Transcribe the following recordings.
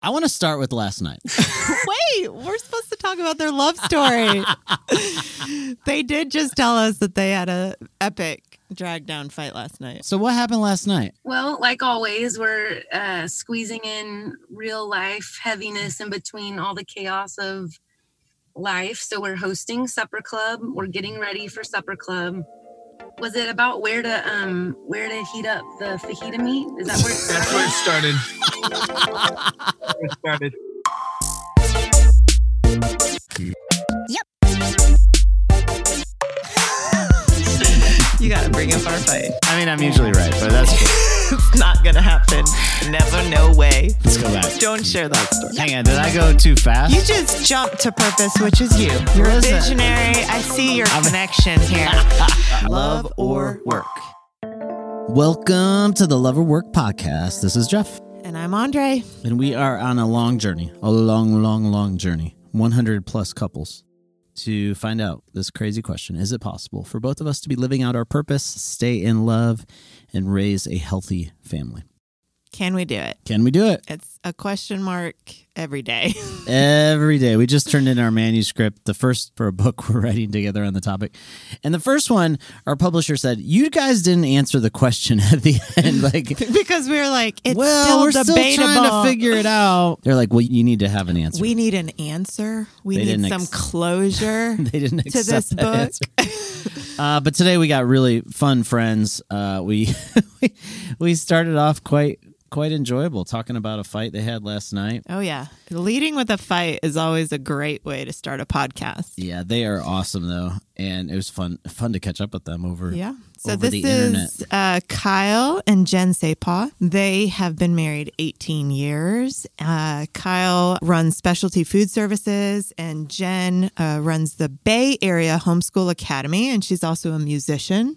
I want to start with last night. Wait, we're supposed to talk about their love story. they did just tell us that they had a epic drag down fight last night. So what happened last night? Well, like always, we're uh, squeezing in real life heaviness in between all the chaos of life. So we're hosting supper club. We're getting ready for supper club. Was it about where to um where to heat up the fajita meat? Is that where it That's where it started? started. Where it started. You got to bring up our fight. I mean, I'm usually right, but that's cool. it's not going to happen. Never, no way. Let's go back. Don't share that story. Hang on, did I go too fast? You just jumped to purpose, which is you. You're a visionary. I see your connection here. Love or work. Welcome to the Love or Work podcast. This is Jeff, And I'm Andre. and we are on a long journey, a long, long, long journey. 100 plus couples to find out this crazy question Is it possible for both of us to be living out our purpose, stay in love, and raise a healthy family? Can we do it? Can we do it? It's a question mark every day. Every day. We just turned in our manuscript, the first for a book we're writing together on the topic. And the first one, our publisher said, You guys didn't answer the question at the end. Like, because we were like, it's well, still we're debatable. still trying to figure it out. They're like, Well, you need to have an answer. We need an answer. We They need some ex- closure they didn't to this book. Uh, but today we got really fun friends. Uh, we we started off quite quite enjoyable talking about a fight they had last night. oh yeah, leading with a fight is always a great way to start a podcast. Yeah, they are awesome though, and it was fun fun to catch up with them over. Yeah. So over this the internet. is uh, Kyle and Jen Sepaw. They have been married 18 years. Uh, Kyle runs specialty food services, and Jen uh, runs the Bay Area Homeschool Academy, and she's also a musician.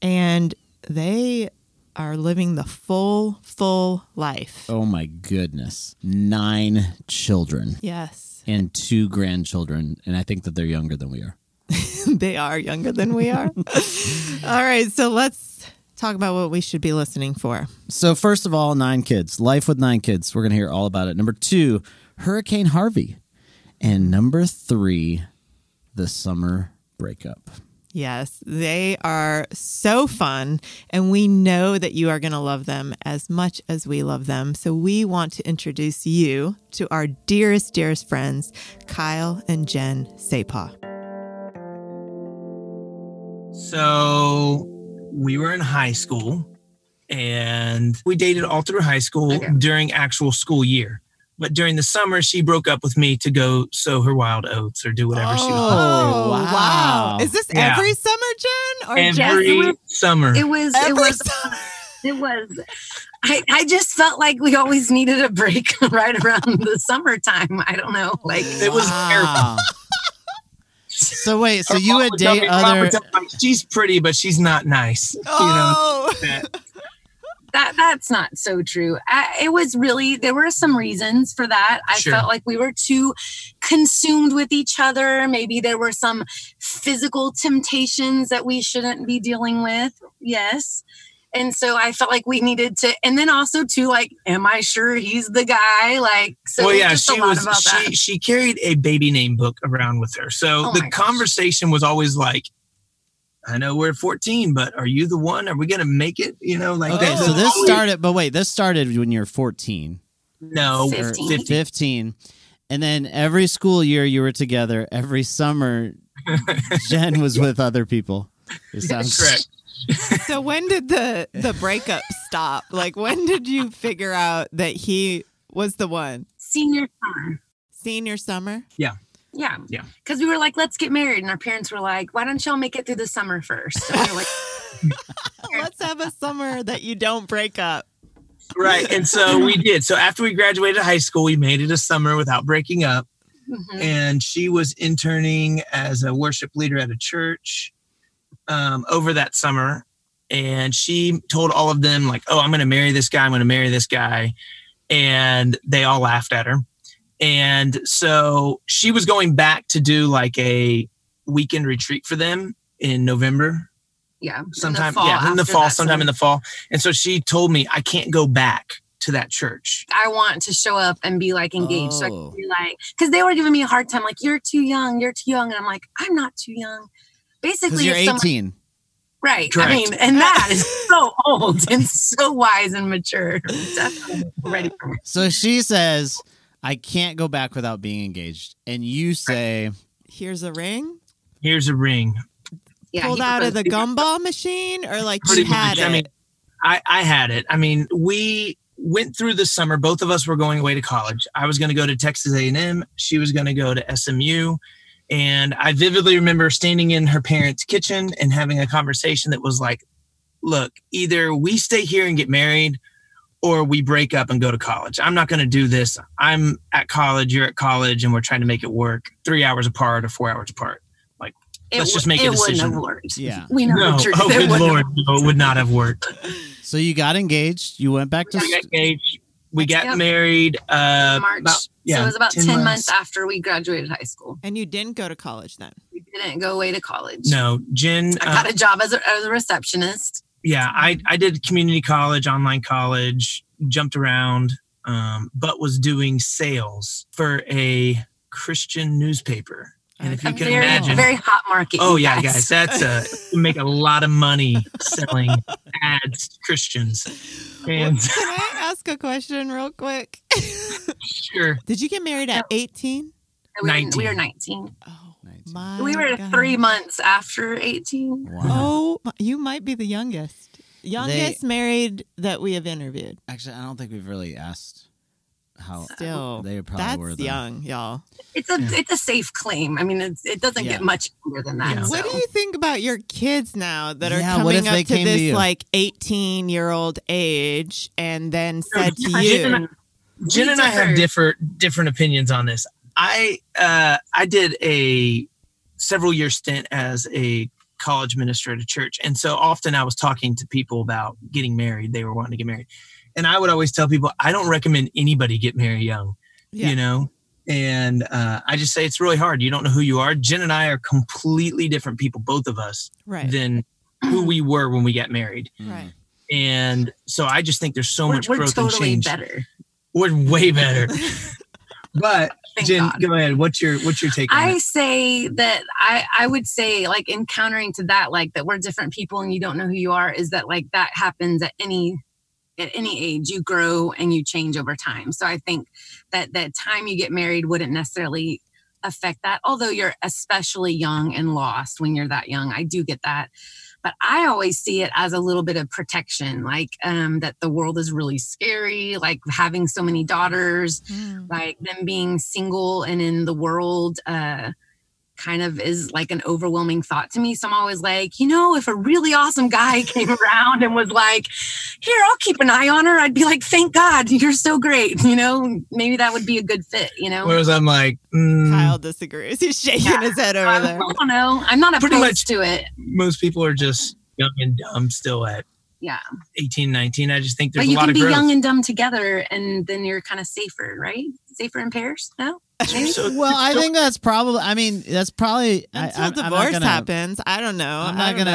And they are living the full, full life. Oh my goodness. Nine children Yes, and two grandchildren. And I think that they're younger than we are. they are younger than we are. All right, so let's talk about what we should be listening for. So, first of all, nine kids. Life with nine kids. We're going to hear all about it. Number two, Hurricane Harvey. And number three, the summer breakup. Yes, they are so fun, and we know that you are going to love them as much as we love them. So, we want to introduce you to our dearest, dearest friends, Kyle and Jen Sepaw. So we were in high school and we dated all through high school Okay. during actual school year. But during the summer, she broke up with me to go sow her wild oats or do whatever she oh, wanted. Oh, wow. Is this Yeah. every summer, Jen? Or just Every summer. It was every it was summer? it was I, I just felt like we always needed a break right around the summertime. I don't know. Like It was Wow. so, wait, so Her you mom would would date me- mom would other. She's pretty, but she's not nice. You know, Oh, that- that that's not so true. I, it was really there were some reasons for that. I Sure. felt like we were too consumed with each other. Maybe there were some physical temptations that we shouldn't be dealing with. Yes. And so I felt like we needed to, and then also too, like, am I sure he's the guy? Like, so well, yeah, she was. about that. She she carried a baby name book around with her, so Oh the gosh. conversation was always like, "I know we're 14, but are you the one? Are we gonna make it?" You know, like Okay, oh, so this oh, started, but wait, this started when you were 14. no or 15. 15. 15. And then every school year you were together. Every summer, Jen was with other people. It sounds Correct. so when did the the breakup stop? Like, when did you figure out that he was the one? Senior summer. Senior summer? Yeah. Yeah. Because we were like, let's get married. And our parents were like, why don't y'all make it through the summer first? And we were like, Let's have a summer that you don't break up. Right, and so we did. So after we graduated high school, we made it a summer without breaking up. mhm. and she was interning as a worship leader at a church um, over that summer. And she told all of them, like, oh, I'm going to marry this guy. I'm going to marry this guy. And they all laughed at her. And so she was going back to do like a weekend retreat for them in November yeah. in the sometime fall yeah in the fall sometime summer. in the fall and so she told me i can't go back to that church. I want to show up and be like engaged. So I Oh. can be like, because they were giving me a hard time, like, you're too young, you're too young. And I'm like, I'm not too young. Basically, you're if someone- 18. right. Correct. I mean, and that is so old and so wise and mature. Definitely ready for me. So she says, I can't go back without being engaged. And you say, Here's a ring Here's a ring. Yeah, pulled out of the to me. gumball machine, or like Pretty you had much. I it. mean, I, I had it. I mean, we went through the summer. Both of us were going away to college. I was going to go to Texas A&M. She was going to go to SMU. And I vividly remember standing in her parents' kitchen and having a conversation that was like, look, either we stay here and get married or we break up and go to college. I'm not going to do this. I'm at college, you're at college, and we're trying to make it work three hours apart or four hours apart. It Let's just w- make a it wouldn't decision. have worked. Yeah. We know No, oh good wouldn't lord, have no, it would not have worked. So you got engaged. You went back to. We got engaged. We got Yep. married. Uh, March. about- yeah, so it was about 10, 10 months. after we graduated high school. and you didn't go to college then. We didn't go away to college. No, Jen. I uh, got a job as a, as a receptionist. Yeah, I I did community college, online college, jumped around, um, but was doing sales for a Christian newspaper. And if A you can very, imagine, very hot market. oh yeah, guys, that's a you make a lot of money selling ads to Christians. And Can I ask a question real quick? sure, Did you get married at 18? we, were, 19. we were 19. Oh, 19. My we were God. three months after 18. Wow. Oh, you might be the youngest. Youngest married that we have interviewed. Actually, I don't think we've really asked how Still, they probably that's were. then. young, y'all. It's a Yeah. it's a safe claim. I mean, it's, it doesn't Yeah. get much younger than that. Yeah. so. What do you think about your kids now that are Yeah, coming up to came to this like 18 year old age and then said to Jen you, and I- Jen and I have differ. different different opinions on this. I uh, I did a several year stint as a college minister at a church, and so often I was talking to people about getting married. They were wanting to get married, and I would always tell people I don't recommend anybody get married young. Yeah. You know. And uh, I just say it's really hard. You don't know who you are. Jen and I are completely different people, both of us, right, than who we were when we got married. Right. And so I just think there's so we're, much we're growth totally and change. better. We're way better. but Thank Jen, God. go ahead. What's your what's your take on I it? say that I I would say like encountering to that like that we're different people and you don't know who you are is that like that happens at any at any age you grow and you change over time. So I think that that time you get married wouldn't necessarily affect that although you're especially young and lost when you're that young. I do get that. But I always see it as a little bit of protection like um that the world is really scary like having so many daughters Mm. like them being single and in the world uh kind of is like an overwhelming thought to me so i'm always like you know if a really awesome guy came around and was like here i'll keep an eye on her i'd be like thank god you're so great you know maybe that would be a good fit you know Whereas I'm like, mm, Kyle disagrees. He's shaking Yeah. his head over I there. I don't know i'm not Pretty much- to it most people are just young and dumb still at yeah 18, 19. I just think there's but a you lot can be growth. young and dumb together and then you're kind of safer right safer in pairs no Maybe? So- Well, I think that's probably. I mean, that's probably. I, Until I'm, I'm divorce gonna happens, I don't know. I'm not gonna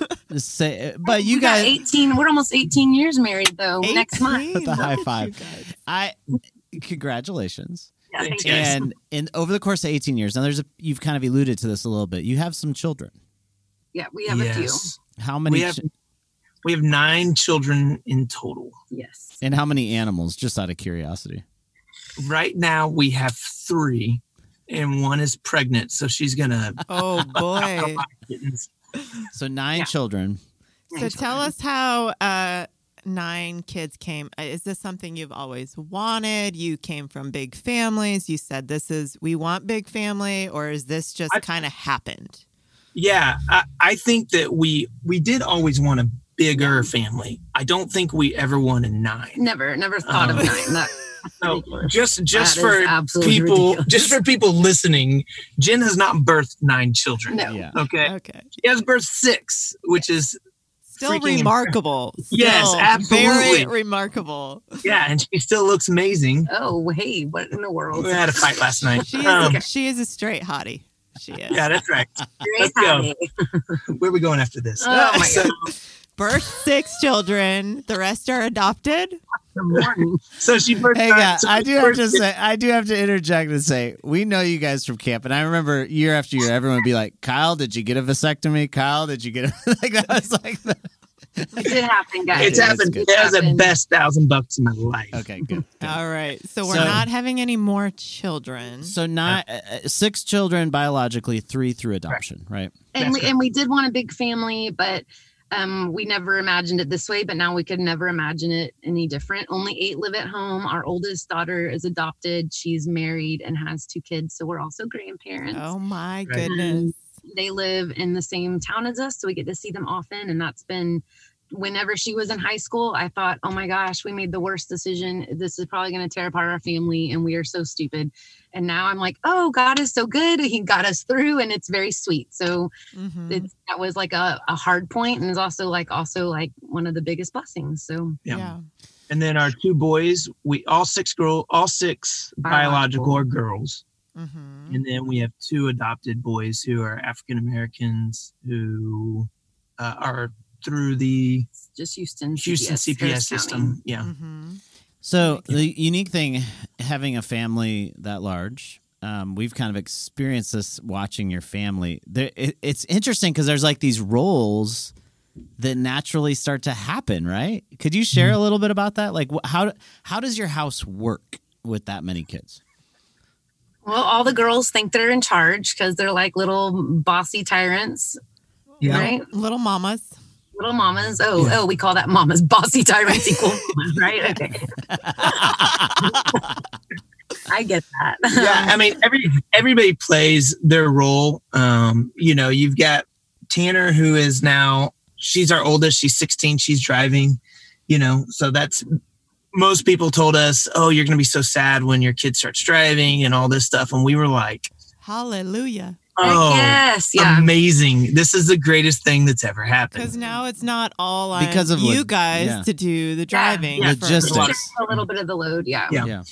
know. say, but you We got guys. 18 we're almost 18 years married though next month With the high five. I congratulations. yeah, thank Thanks, you. guys. And over the course of 18 years, now there's a you've kind of alluded to this a little bit. You have some children. yeah we have a few. How many We have ch- we have nine children in total. yes and how many animals? Just out of curiosity. Right now we have three, and one is pregnant, so she's gonna. Oh boy. So nine Yeah. children. so tell us how uh, nine kids came. Uh, Is this something you've always wanted? You came from big families. You said this is we want big family, or is this just kind of happened? Yeah, I, I think that we we did always want a bigger family. I don't think we ever wanted nine. Never, never thought Um, of nine. That, No, just just That for people, ridiculous. just for people listening, Jen has not birthed nine children. no. Yeah. Okay, Okay. she has birthed six, which is Still Freaking remarkable. Yes, absolutely. Very remarkable. yeah, and she still looks amazing. Oh, hey, what in the world? We had a fight last night. She is, Um, she is a straight hottie. She is. yeah, that's right. Great Let's go. Where are we going after this? Oh my So, Birth six children. The rest are adopted. So she first. Hey, got- yeah, I do have to did- say, I do have to interject and say, we know you guys from camp, and I remember year after year, everyone would be like, "Kyle, did you get a vasectomy? Kyle, did you get a like that?" Was like, the, It did happen, guys. It's It is happened. good. That was the best thousand bucks in my life. okay, good. good. All right. So we're So- not having any more children. So not uh, uh, six children biologically, three through adoption, right? and That's we, and we did want a big family, but um, we never imagined it this way. But now we could never imagine it any different. Only eight live at home. Our oldest daughter is adopted. She's married and has two kids, so we're also grandparents. Oh my Right. goodness. They live in the same town as us, so we get to see them often. And that's been whenever she was in high school, I thought, oh my gosh, we made the worst decision. This is probably going to tear apart our family, and we are so stupid. And now I'm like, oh, God is so good. He got us through, and it's very sweet. So Mhm. it's, that was like a, a hard point, and it's also like also like one of the biggest blessings. So Yeah. yeah. And then our two boys, we all six girl, all six biological, Biological. are girls. Mhm. And then we have two adopted boys who are African Americans who uh, are through the just Houston, Houston CPS, CPS system. County. Yeah. Mhm. So the unique thing, having a family that large, um, we've kind of experienced this watching your family. There, it, it's interesting because there's like these roles that naturally start to happen, right? Could you share a little bit about that? Like, wh- how how does your house work with that many kids? Well, all the girls think they're in charge because they're like little bossy tyrants, Yeah. right? Little mamas. Little mamas. Oh, Yeah. oh, we call that mamas. Bossy tyrants equal mamas, right? Okay. I get that. yeah, I mean, every everybody plays their role. Um, you know, you've got Tanner, who is now she's our oldest. She's 16. She's driving. You know, so that's most people told us, "Oh, you're going to be so sad when your kid starts driving and all this stuff," and we were like, Hallelujah. "Oh, yes. Yeah. amazing! This is the greatest thing that's ever happened." Because now it's not all on Because of you lo- guys yeah. to do the driving. yeah. for- Logistics. Just a little bit of the load. Yeah. Yeah. Yeah.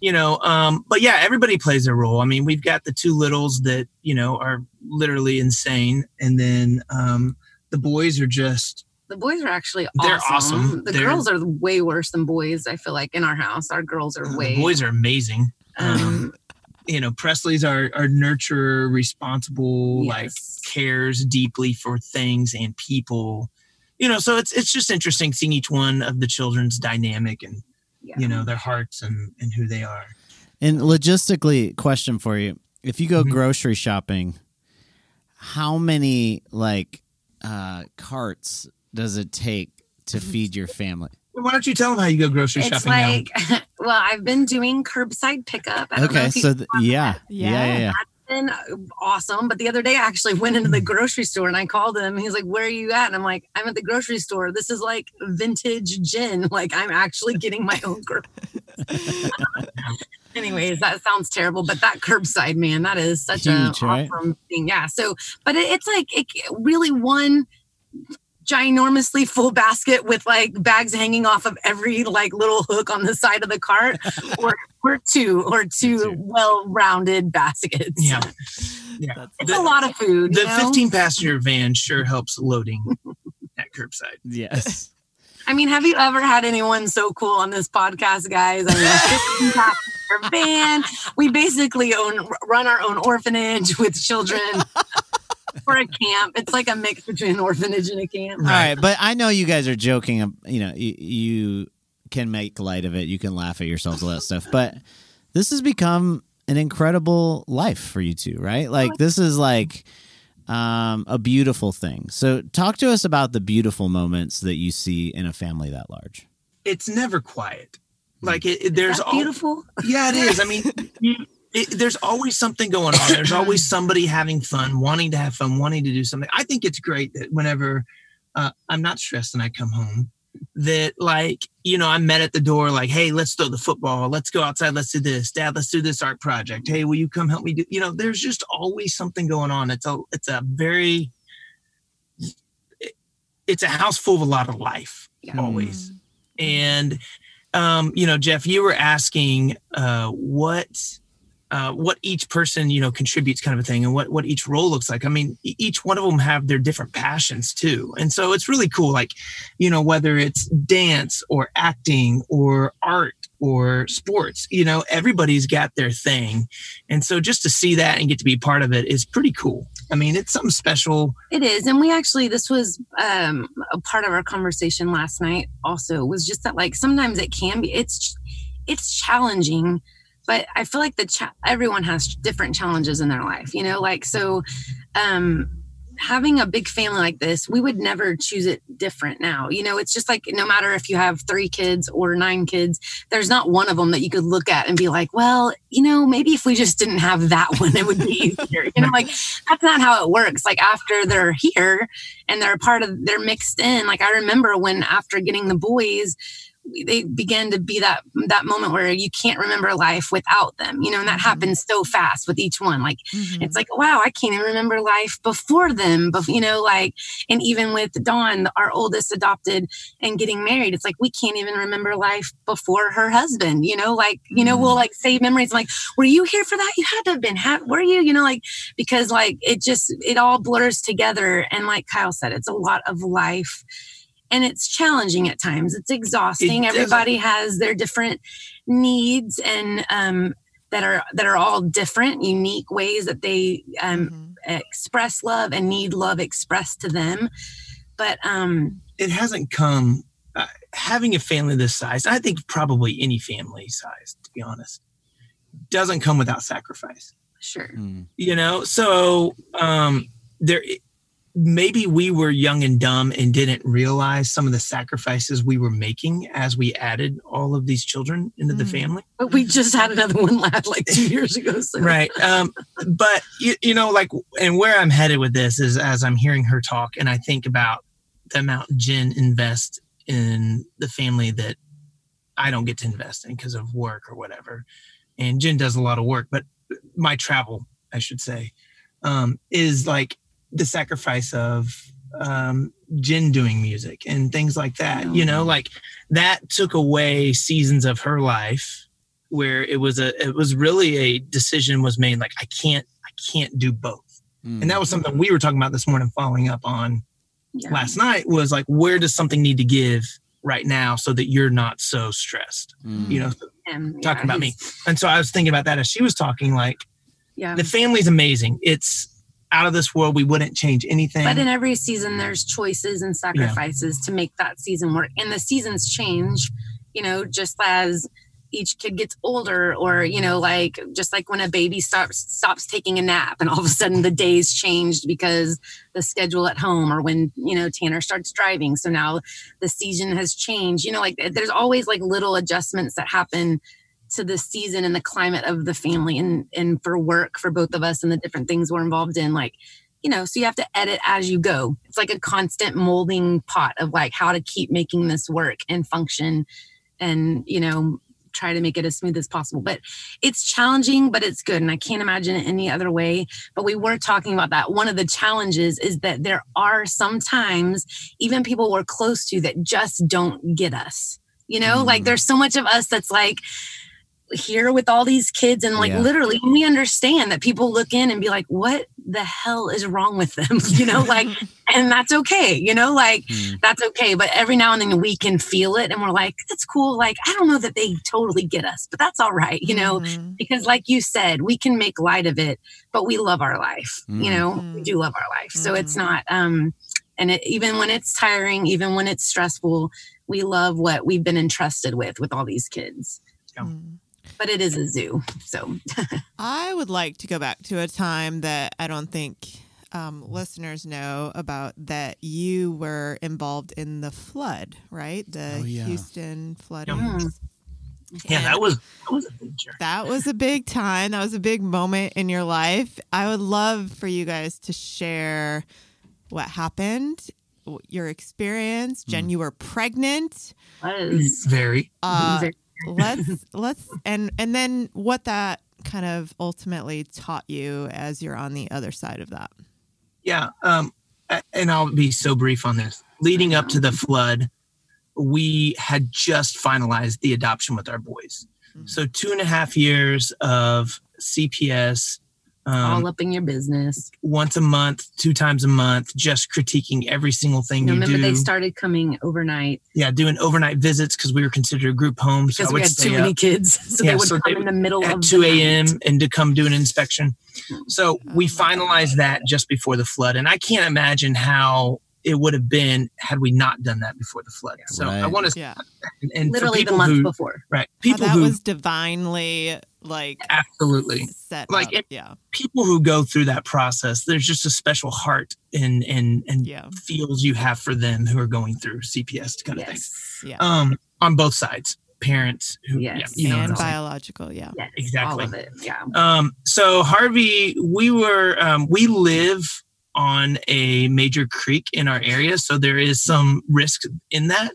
you know um but yeah everybody plays a role i mean we've got the two littles that you know are literally insane and then um the boys are just The boys are actually They're awesome. awesome. The They're- girls are way worse than boys. I feel like in our house, our girls are way. the boys are amazing Um, you know presley's our our nurturer responsible like cares deeply for things and people you know so it's it's just interesting seeing each one of the children's dynamic and Yeah. you know their hearts and and who they are And logistically, question for you: If you go Mhm. grocery shopping, how many like uh, carts does it take to feed your family? why don't you tell them how you go grocery It's shopping like, well, I've been doing curbside pickup. I don't know Okay, so th- yeah, yeah, Yeah. yeah, yeah. been uh, awesome. But the other day, I actually went into the hmm. grocery store and I called him. He's like, "Where are you at?" And I'm like, "I'm at the grocery store. This is like vintage Jen. Like I'm actually getting my own." Gro-. Anyways, that sounds terrible, but that curbside man, that is such Huge, a right? awesome thing. Yeah. So, but it, it's like it really one ginormously full basket with like bags hanging off of every like little hook on the side of the cart or or two or two, Two. well-rounded baskets yeah yeah That's- it's The- a lot of food. the 15 passenger van sure helps loading at curbside Yes. I mean, have you ever had anyone so cool on this podcast, guys? I mean, 15 passenger van. We basically own run our own orphanage with children for a camp. It's like a mix between an orphanage and a camp. All right, but I know you guys are joking. um, You know, you, you can make light of it. You can laugh at yourselves, all that stuff. But this has become an incredible life for you two, right? Like this is like um, a beautiful thing. So, talk to us about the beautiful moments that you see in a family that large. it's never quiet like it, it- there's That's al- beautiful. yeah it is i mean you, it, there's always something going on. There's always somebody having fun wanting to have fun wanting to do something. I think it's great that whenever uh, i'm not stressed and i come home that like you know i'm met at the door like hey let's throw the football. Let's go outside. Let's do this. Dad let's do this art project. Hey will you come help me do you know there's just always something going on. It's a it's a very it's a house full of a lot of life Yeah. always. And um, you know, Jeff, you were asking uh, what uh, what each person you know contributes kind of a thing and what what each role looks like. I mean each one of them have their different passions too. And so it's really cool like you know whether it's dance or acting or art or sports you know everybody's got their thing. And so just to see that and get to be part of it is pretty cool. I mean it's something special. It is. And we actually, this was um, a part of our conversation last night also, was just that like sometimes it can be, it's, it's challenging, but I feel like the, cha- everyone has different challenges in their life, you know, like, so, um, having a big family like this, we would never choose it different now. You know, it's just like no matter if you have three kids or nine kids, there's not one of them that you could look at and be like, well, you know, maybe if we just didn't have that one, it would be easier. You know, like that's not how it works. Like after they're here and they're a part of, they're mixed in. Like I remember when after getting the boys, they began to be that that moment where you can't remember life without them you know and that happens so fast with each one like Mhm. it's like wow i can't even remember life before them but you know like and even with dawn our oldest adopted and getting married it's like we can't even remember life before her husband you know like you know we'll like save memories like were you here for that? You had to have been ha- were you? You know like because like it just it all blurs together and like kyle said it's a lot of life and it's challenging at times. It's exhausting. It everybody has their different needs and um that are that are all different unique ways that they um Mhm. express love and need love expressed to them. But um it hasn't come uh, having a family this size i think probably any family size to be honest doesn't come without sacrifice. Sure. Mm. you know so um there maybe we were young and dumb and didn't realize some of the sacrifices we were making as we added all of these children into the Mm. family. But we just had another one last like two years ago so. Right um but you, you know like and where i'm headed with this is as i'm hearing her talk and i think about the amount jen invests in the family that i don't get to invest in because of work or whatever. And jen does a lot of work but my travel i should say um is like the sacrifice of um jen doing music and things like that you know like that took away seasons of her life where it was a it was really a decision was made like I can't I can't do both. Mm. And that was something we were talking about this morning following up on yeah. last night was like where does something need to give right now so that you're not so stressed. Mm. You know, him, talking yeah, about me. And so I was thinking about that as she was talking like yeah the family's amazing. It's out of this world. We wouldn't change anything. But in every season, there's choices and sacrifices to make that season work. And the seasons change, you know, just as each kid gets older, or you know, like just like when a baby stops stops taking a nap, and all of a sudden the days changed because the schedule at home, or when you know Tanner starts driving, so now the season has changed. You know, like there's always like little adjustments that happen to the season and the climate of the family and and for work for both of us and the different things we're involved in like you know so you have to edit as you go. It's like a constant molding pot of like how to keep making this work and function and you know try to make it as smooth as possible. But it's challenging but it's good and i can't imagine it any other way. But we were talking about that. One of the challenges is that there are sometimes even people we're close to that just don't get us you know? Like Mm. there's so much of us that's like here with all these kids and like Yeah. literally we understand that people look in and be like what the hell is wrong with them you know like and that's okay you know like Mm. that's okay but every now and then we can feel it and we're like that's cool like i don't know that they totally get us but that's all right you know Mhm. because like you said we can make light of it but we love our life you Mm. know we Mm. do love our life so it's Mhm. not um and it, even when it's tiring even when it's stressful we love what we've been entrusted with with all these kids Mm. But it is a zoo so I would like to go back to a time that I don't think um, listeners know about that you were involved in the flood, right? The Oh, yeah. Houston flooding. Mm. yeah, And that was that was a picture. that was a big time. That was a big moment in your life. I would love for you guys to share what happened, your experience. Jen, you were pregnant. was Very. Uh, very- let's let's and and then what that kind of ultimately taught you as you're on the other side of that. Yeah. Um, and I'll be so brief on this. Leading up to the flood, we had just finalized the adoption with our boys. Mhm. So two and a half years of CPS. Um, all up in your business. once a month, two times a month, just critiquing every single thing You you, remember do. they started coming overnight yeah, doing overnight visits because we were considered a group home. So because I we would had stay too up. many kids, so Yeah, they would so come they in the middle at of 2 a.m. and to come do an inspection. So we Oh, finalized that just before the flood. And I can't imagine how it would have been had we not done that before the flood. So I want to, Yeah. and, and Literally the month who, before. right, How people that who was divinely like absolutely, set Like, up. it- yeah. people who go through that process, there's just a special heart and, and, and Yeah. feels you have for them who are going through CPS kind of thing. Yeah. Um, on both sides, parents who, yeah, Yes. you know, and biological. Yeah. Yes. Exactly. All of it. Yeah. Um, so Harvey, we were um, we live on a major creek in our area, so there is some risk in that.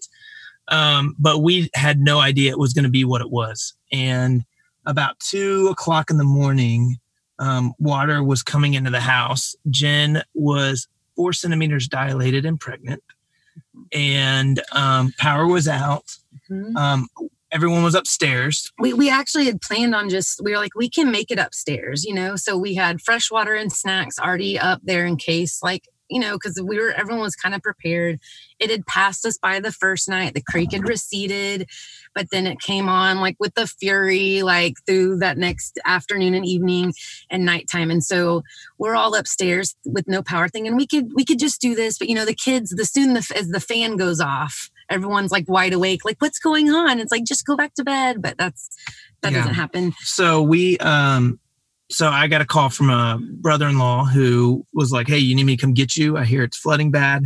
Um, but we had no idea it was going to be what it was. And about two o'clock in the morning, um, water was coming into the house. Jen was four centimeters dilated and pregnant, and um, power was out. Mhm. Um, everyone was upstairs. we, we actually had planned on just we were like we can make it upstairs you know so we had fresh water and snacks already up there in case like you know because we were everyone was kind of prepared. It had passed us by the first night the creek had receded but then it came on like with the fury like through that next afternoon and evening and nighttime and so we're all upstairs with no power thing and we could we could just do this but you know the kids the soon the, as the fan goes off everyone's like wide awake like what's going on? It's like just go back to bed but that's that Yeah. doesn't happen. So we um so i got a call from a brother-in-law who was like hey you need me to come get you? I hear it's flooding bad.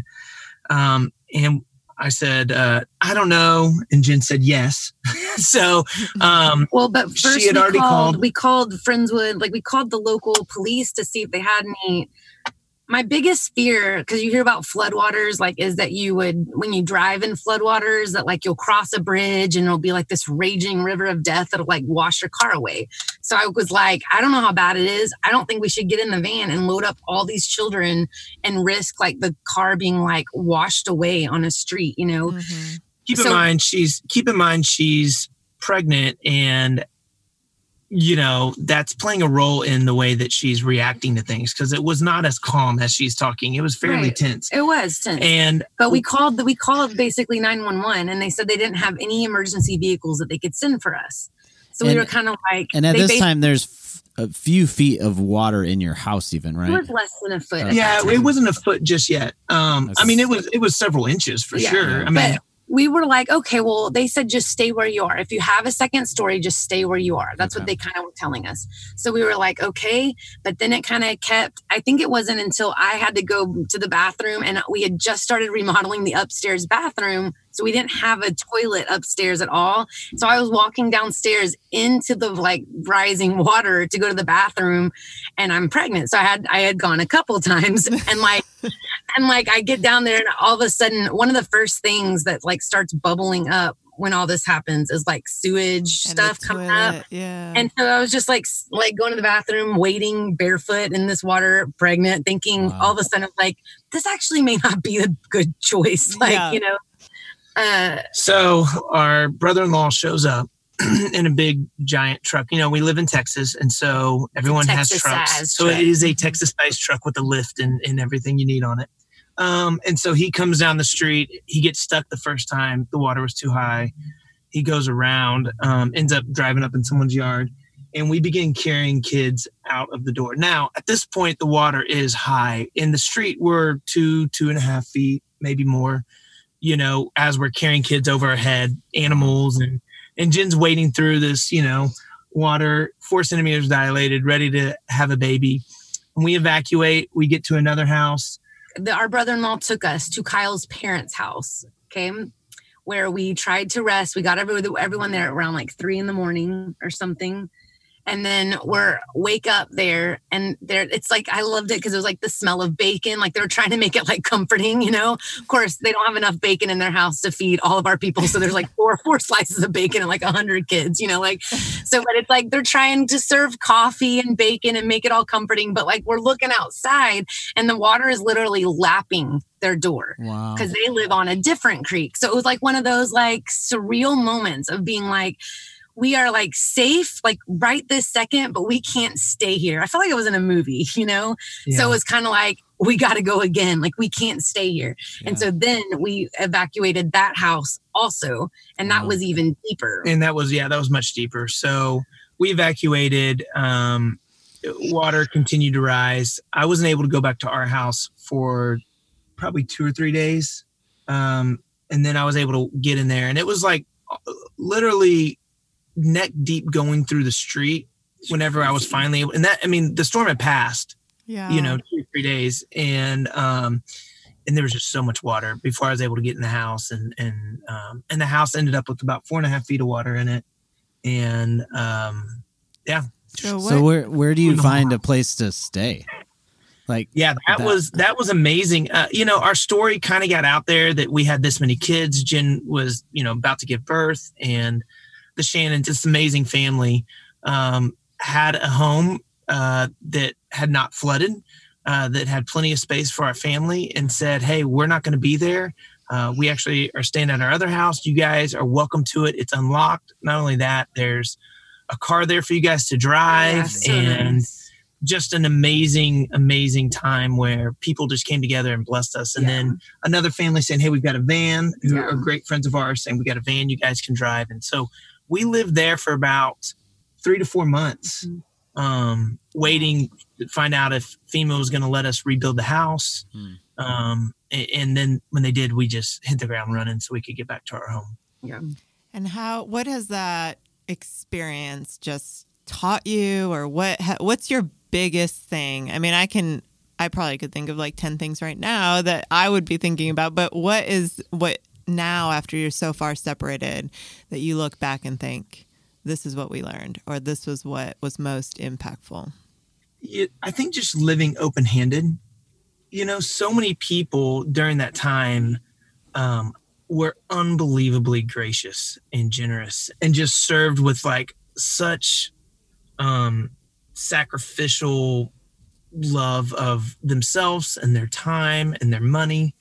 Um and i said uh i don't know. And jen said yes. So um well but She first had we already called, called- we called friendswood like we called the local police to see if they had any my biggest fear because you hear about floodwaters like is that you would when you drive in floodwaters that like you'll cross a bridge and it'll be like this raging river of death that'll like wash your car away. So i was like i don't know how bad it is. I don't think we should get in the van and load up all these children and risk like the car being like washed away on a street you know? Mhm. keep in mind she's keep in mind she's pregnant and you know that's playing a role in the way that she's reacting to things because it was not as calm as she's talking it was fairly Right. tense it was tense. and But we called the we called basically 911 and they said they didn't have any emergency vehicles that they could send for us. So we were kind of like And at they this time, there's f- a few feet of water in your house, even right it right? was less than a foot. yeah it wasn't a foot just yet um i mean it was it was several inches for Yeah. sure i mean But we were like, okay, well, they said just stay where you are. If you have a second story, just stay where you are. That's what they kind of were telling us. So we were like, okay. But then it kind of kept, I think it wasn't until I had to go to the bathroom and we had just started remodeling the upstairs bathroom. So we didn't have a toilet upstairs at all. So I was walking downstairs into the like rising water to go to the bathroom and I'm pregnant. So I had I had gone a couple times and like and like I get down there and all of a sudden one of the first things that like starts bubbling up when all this happens is like sewage And stuff coming up. Yeah. And so I was just like like going to the bathroom, waiting barefoot in this water, pregnant, thinking Wow. all of a sudden like this actually may not be a good choice. Like, Yeah. you know. Uh So our brother-in-law shows up in a big giant truck. You know, we live in Texas, and so everyone has trucks. So truck. it is a Texas-sized truck with a lift and, and everything you need on it. Um, and so he comes down the street. He gets stuck the first time. The water was too high. He goes around, um, ends up driving up in someone's yard, and we begin carrying kids out of the door. Now, at this point, the water is high. In the street, we're two, two and a half feet, maybe more you know, as we're carrying kids over our head, animals, and and Jen's wading through this, you know, water, four centimeters dilated, ready to have a baby. And we evacuate. We get to another house. the, our brother-in-law took us to Kyle's parents' house. Okay, where we tried to rest. We got everyone, everyone there around like three in the morning or something. And then we're wake up there, and there it's like I loved it because it was like the smell of bacon. Like they were trying to make it like comforting, you know. Of course, they don't have enough bacon in their house to feed all of our people, so there's like four four slices of bacon and like a hundred kids, you know. Like so, but it's like they're trying to serve coffee and bacon and make it all comforting. But like we're looking outside, and the water is literally lapping their door Wow. because they live on a different creek. So it was like one of those like surreal moments of being like, we are like safe, like right this second, but we can't stay here. I felt like it was in a movie, you know? Yeah. So it was kind of like, we got to go again. Like we can't stay here. And so then we evacuated that house also. And that Wow. was even deeper. and that was yeah that was much deeper so we evacuated um water continued to rise i wasn't able to go back to our house for probably two or three days um and then i was able to get in there and it was like uh, literally neck deep going through the street whenever i was finally able and that i mean the storm had passed Yeah. you know two or three days and um and there was just so much water before I was able to get in the house and and um and the house ended up with about four and a half feet of water in it and um So? So where where do you find a place to stay? Like yeah that, That- was that was amazing uh, you know our story kind of got out there that we had this many kids jen was you know about to give birth and the shannons this amazing family um had a home uh that had not flooded uh, that had plenty of space for our family and said, Hey, we're not going to be there. Uh, we actually are staying at our other house. You guys are welcome to it. It's unlocked. Not only that, there's a car there for you guys to drive so and nice. just an amazing, amazing time where people just came together and blessed us. And Yeah. then another family saying, Hey, we've got a van who Yeah. are great friends of ours saying, We got a van you guys can drive. And so we lived there for about three to four months, Mhm. um, waiting to find out if FEMA was going to let us rebuild the house. Hmm. Um, a- and, then when they did, we just hit the ground running so we could get back to our home. Yeah. And how? What has that experience just taught you, or what? ha- What's your biggest thing? I mean, I can. I probably could think of like ten things right now that I would be thinking about. But what is what now after you're so far separated that you look back and think this is what we learned, or this was what was most impactful? I think just living open handed. You know, so many people during that time um, were unbelievably gracious and generous and just served with like such um, sacrificial love of themselves and their time and their money.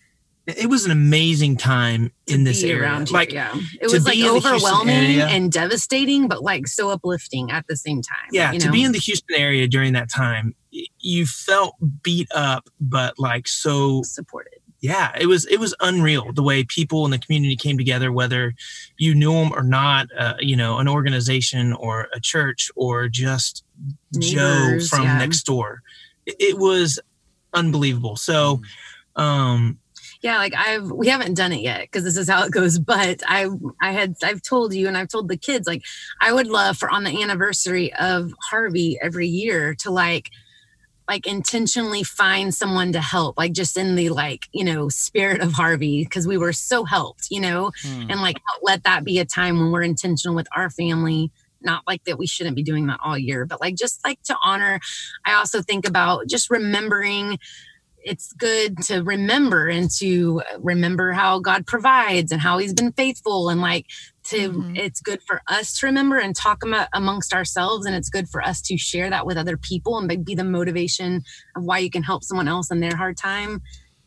It was an amazing time in this area. around you, Like, yeah, it was like be in the Houston overwhelming and devastating, but like so uplifting at the same time. yeah, you to be in the Houston area during that time, you felt beat up, but like so supported. yeah it was it was unreal the way people in the community came together whether you knew them or not uh, you know an organization or a church or just joe from yeah. next door it, it was unbelievable so um yeah like i've we haven't done it yet because this is how it goes but i i had i've told you and i've told the kids like i would love for on the anniversary of harvey every year to like like intentionally find someone to help like just in the like you know spirit of harvey because we were so helped you know? Hmm, and like let that be a time when we're intentional with our family not like that we shouldn't be doing that all year but like just like to honor i also think about just remembering it's good to remember and to remember how god provides and how he's been faithful and like to Mhm. it's good for us to remember and talk amo- amongst ourselves and it's good for us to share that with other people and be the motivation of why you can help someone else in their hard time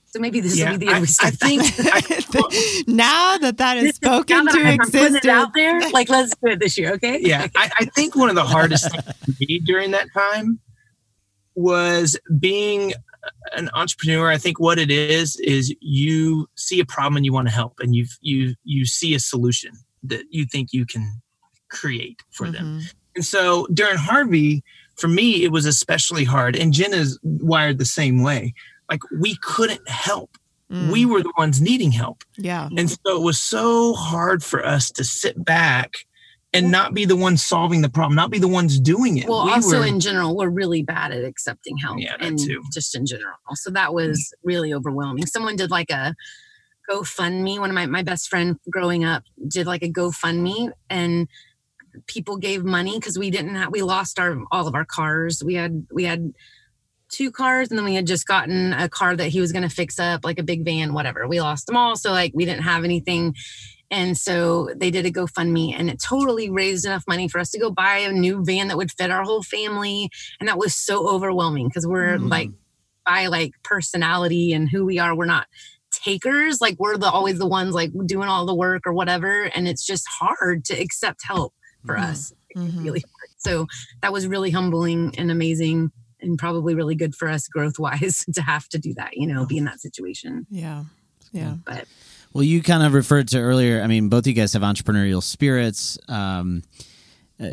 so maybe this Yeah, will be the year I- we start I that. think- now that that is This now spoken that to I'm putting existence, out there, like let's do it this year, okay? yeah I, I think one of the hardest things for me during that time was being an entrepreneur i think what it is is you see a problem and you want to help and you you you see a solution that you think you can create for them Mhm. and so during harvey for me it was especially hard and jen is wired the same way like we couldn't help Mm. we were the ones needing help yeah. and so it was so hard for us to sit back and not be the ones solving the problem, not be the ones doing it. Well, We also were- in general, we're really bad at accepting help Yeah, that and too. just in general. So that mm. was really overwhelming. Someone did like a GoFundMe. One of my, my best friend growing up did like a GoFundMe and people gave money because we didn't have we lost our all of our cars. We had we had two cars and then we had just gotten a car that he was gonna fix up, like a big van, whatever. We lost them all. So like we didn't have anything. And so they did a GoFundMe and it totally raised enough money for us to go buy a new van that would fit our whole family. And that was so overwhelming because we're Mhm. like, by like personality and who we are, we're not takers. Like we're the always the ones like doing all the work or whatever. And it's just hard to accept help for Mhm. us. Mhm. Really hard. So that was really humbling and amazing and probably really good for us growth wise to have to do that, you know, be in that situation. Yeah. Yeah. But Well, you kind of referred to earlier. I mean, both of you guys have entrepreneurial spirits, um, uh,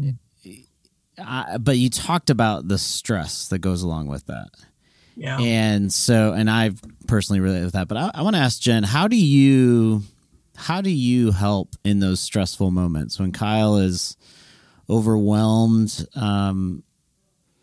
uh, but you talked about the stress that goes along with that. Yeah. And so, and I've personally related with that. But I, I want to ask Jen, how do you, how do you help in those stressful moments when Kyle is overwhelmed? Um,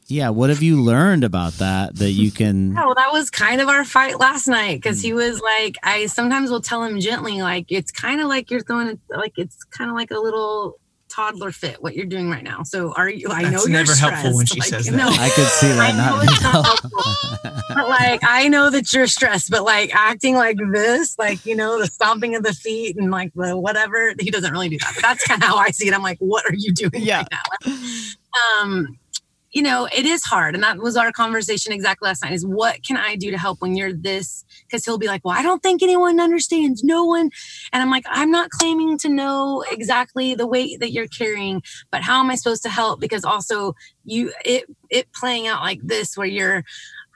yeah, what have you learned about that that you can? Yeah, well, that was kind of our fight last night because he was like, I sometimes will tell him gently, like, it's kind of like you're throwing it, like, it's kind of like a little toddler fit what you're doing right now. So are you, I know you're never helpful when stressed, she like, says that. No, I could see that I not know being it's not helpful. but like, I know that you're stressed, but like acting like this, like, you know, the stomping of the feet and like the whatever, he doesn't really do that. But that's kind of how I see it. I'm like, what are you doing Yeah. right now? um, you know, it is hard. And that was our conversation exactly last night is what can I do to help when you're this? Because he'll be like, well, I don't think anyone understands. No one. And I'm like, I'm not claiming to know exactly the weight that you're carrying, but how am I supposed to help? Because also you, it, it playing out like this where you're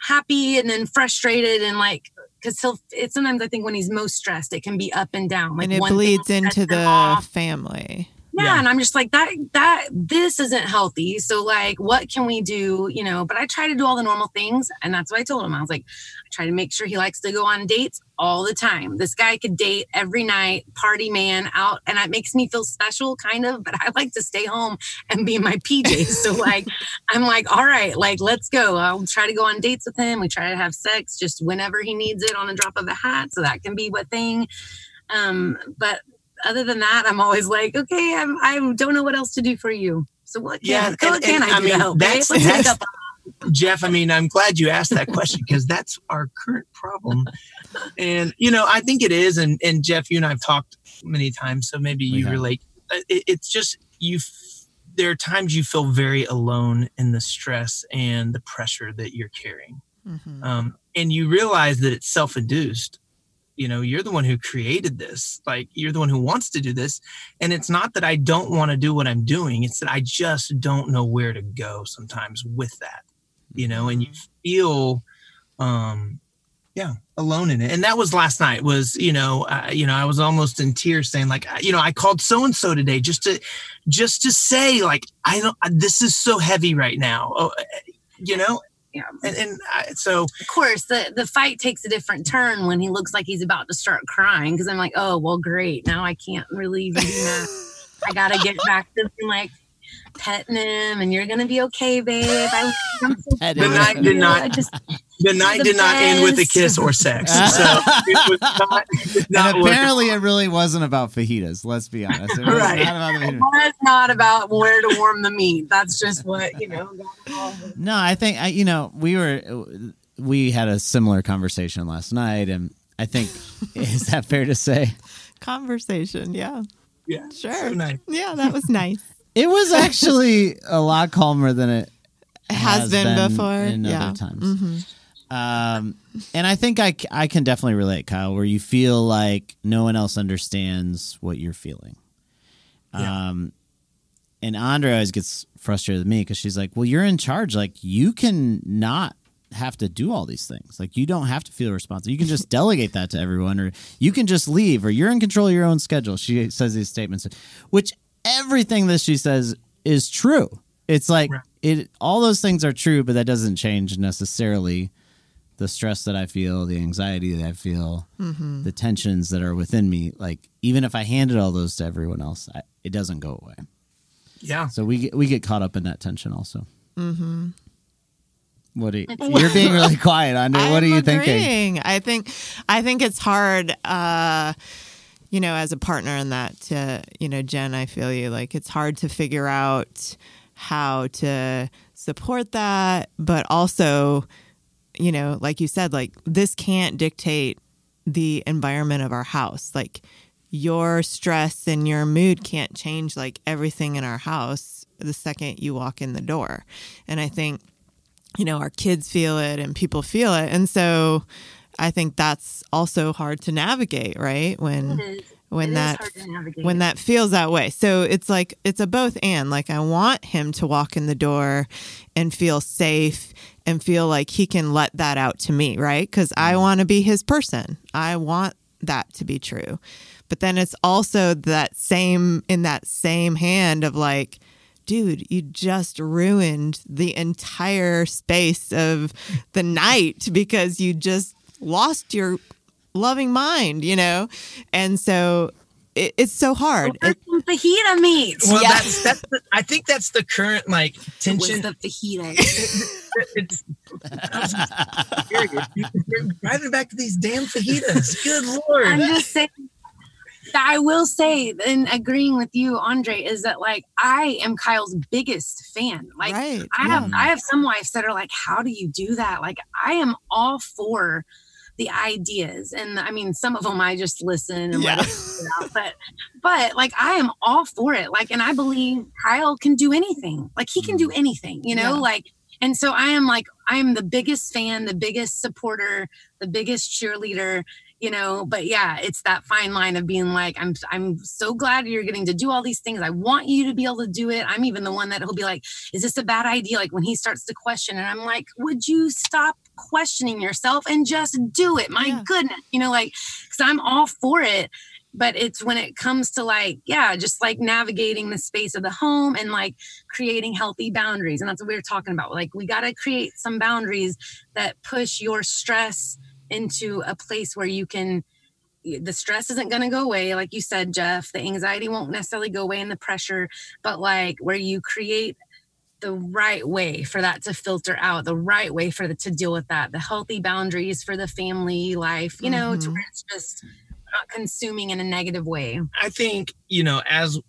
happy and then frustrated and like, because he'll, it sometimes I think when he's most stressed, it can be up and down. Like and it bleeds into the off. family. Yeah, Yeah. and I'm just like that that this isn't healthy. So like what can we do, you know, but I try to do all the normal things and that's what I told him. I was like I try to make sure he likes to go on dates all the time. This guy could date every night, party man out and it makes me feel special kind of, but I like to stay home and be in my PJs. so like I'm like all right, like let's go. I'll try to go on dates with him. We try to have sex just whenever he needs it on a drop of a hat, so that can be what thing. Um but other than that, I'm always like, okay, I'm, I don't know what else to do for you. So what can, Yeah, what and- can and I I do mean, to help? that's- Let's make that's- up. Jeff, I mean, I'm glad you asked that question because that's our current problem. And, you know, I think it is. And, and Jeff, you and I have talked many times, so maybe you have. relate. Uh, It, it's just, you, there are times you feel very alone in the stress and the pressure that you're carrying. Mhm. Um, and you realize that it's self induced. You know, you're the one who created this. Like, you're the one who wants to do this. And it's not that I don't want to do what I'm doing, it's that I just don't know where to go sometimes with that, you know, and you feel, um, yeah, alone in it. And that was last night was, you know, uh, you know, I was almost in tears saying like, you know, I called so and so today just to, just to say like, I don't, this is so heavy right now. Oh, you know, Yeah. and, and I, so Of course, the, the fight takes a different turn when he looks like he's about to start crying because I'm like, oh, well, great. Now I can't really even do that. I got to get back to like petting him and you're going to be okay, babe. I, I'm so Pet The night did not- I just, the night the did not end with a kiss or sex. So it was not, it not and apparently, it really wasn't about fajitas. Let's be honest. It was Right. not about the fajitas. it's not about where to warm the meat. That's just what, you know. No, I think I, you know we were we had a similar conversation last night, and I think is that fair to say Conversation. Yeah. yeah, Sure. so nice. Yeah, that was nice. It was actually a lot calmer than it It has, been, before. in yeah. other times. Mhm. Um, and I think I, I can definitely relate, Kyle, where you feel like no one else understands what you're feeling. Yeah. Um, and Andrea always gets frustrated with me because she's like, "Well, you're in charge. Like you can not have to do all these things. Like you don't have to feel responsible. You can just delegate that to everyone, or you can just leave, or you're in control of your own schedule." She says these statements, which everything that she says is true. It's like Right. it. All those things are true, but that doesn't change necessarily the stress that I feel, the anxiety that I feel, Mhm. the tensions that are within me. Like even if I handed all those to everyone else, I, it doesn't go away. Yeah. So we get, we get caught up in that tension also. Mhm. What do you, you're being really quiet, Andrea? What are I'm you thinking? I think I think it's hard uh you know as a partner in that to you know Jen I feel you like it's hard to figure out how to support that but also you know like you said like this can't dictate the environment of our house like your stress and your mood can't change like everything in our house the second you walk in the door and I think you know, our kids feel it and people feel it. And so I think that's also hard to navigate, right? When when It that hard to navigate. when that feels that way. So it's like it's a both and. Like I want him to walk in the door and feel safe and feel like he can let that out to me, right? Cuz I mm-hmm. want to be his person. I want that to be true. But then it's also that same in that same hand of like dude, you just ruined the entire space of the night because you just lost your loving mind, you know? And so it, it's so hard. Where's It, some fajita meat. Well, Yeah. that's that's. The, I think that's the current like tension. tension. the fajita? it's, you're driving back to these damn fajitas. Good lord! I'm just saying. I will say, and agreeing with you, Andrea, is that like I am Kyle's biggest fan. Like right. I yeah. have, I have some wives that are like, "How do you do that?" Like I am all for the ideas, and I mean, some of them I just listen and Yeah. let it figure out. But, but like I am all for it. Like, and I believe Kyle can do anything. Like he can do mm. anything. You know, Yeah. like. And so I am like, I am the biggest fan, the biggest supporter, the biggest cheerleader, you know. But yeah, it's that fine line of being like, I'm, I'm so glad you're getting to do all these things. I want you to be able to do it. I'm even the one that will be like, is this a bad idea? Like when he starts to question, and I'm like, would you stop questioning yourself and just do it? My Yeah. goodness, you know, like, because I'm all for it. But it's when it comes to like, yeah, just like navigating the space of the home and like creating healthy boundaries. And that's what we were talking about. Like, we got to create some boundaries that push your stress into a place where you can the stress isn't going to go away like you said jeff the anxiety won't necessarily go away and the pressure but like where you create the right way for that to filter out the right way for the to deal with that the healthy boundaries for the family life you know to Mhm. where it's just not consuming in a negative way I think you know as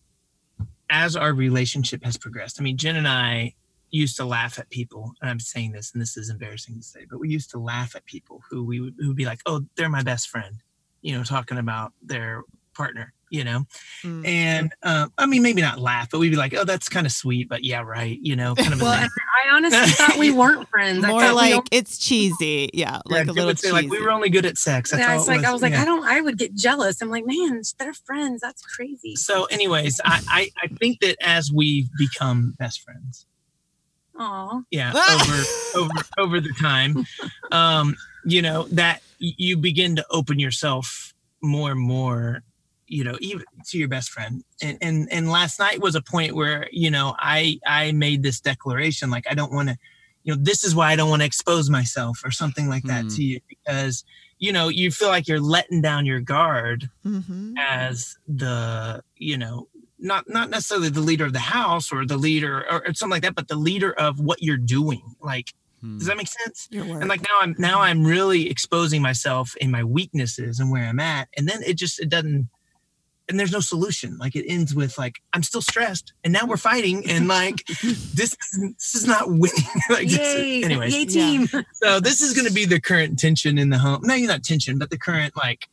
as our relationship has progressed. I mean, Jen and I used to laugh at people, and I'm saying this, and this is embarrassing to say, but we used to laugh at people who we would who would be like, "Oh, they're my best friend," you know, talking about their partner, you know. Mm. And uh, I mean, maybe not laugh, but we'd be like, "Oh, that's kind of sweet," but yeah, right, you know, kind of. well thing. i honestly thought we weren't friends I More thought we like only- it's cheesy. Yeah. Yeah, Like a Jen little would say, cheesy. like we were only good at sex. That's yeah, all it's it like I was like, Yeah. I don't. I would get jealous. I'm like, man, they're friends. That's crazy. So, anyways, I, I I think that as we've become best friends, Aw. yeah over over over the time um you know that you begin to open yourself more and more you know even to your best friend and and and last night was a point where you know i i made this declaration like i don't want to you know this is why i don't want to expose myself or something like that Hmm. to you because you know you feel like you're letting down your guard Mhm. as the you know not not necessarily the leader of the house or the leader or, or something like that but the leader of what you're doing like Hmm. does that make sense and like now i'm now i'm really exposing myself in my weaknesses and where i'm at and then it just it doesn't and there's no solution like it ends with like i'm still stressed and now we're fighting and like this is this is not winning like this is- Yay! anyways Yay, Yeah. team! so this is going to be the current tension in the home no you're not tension but the current like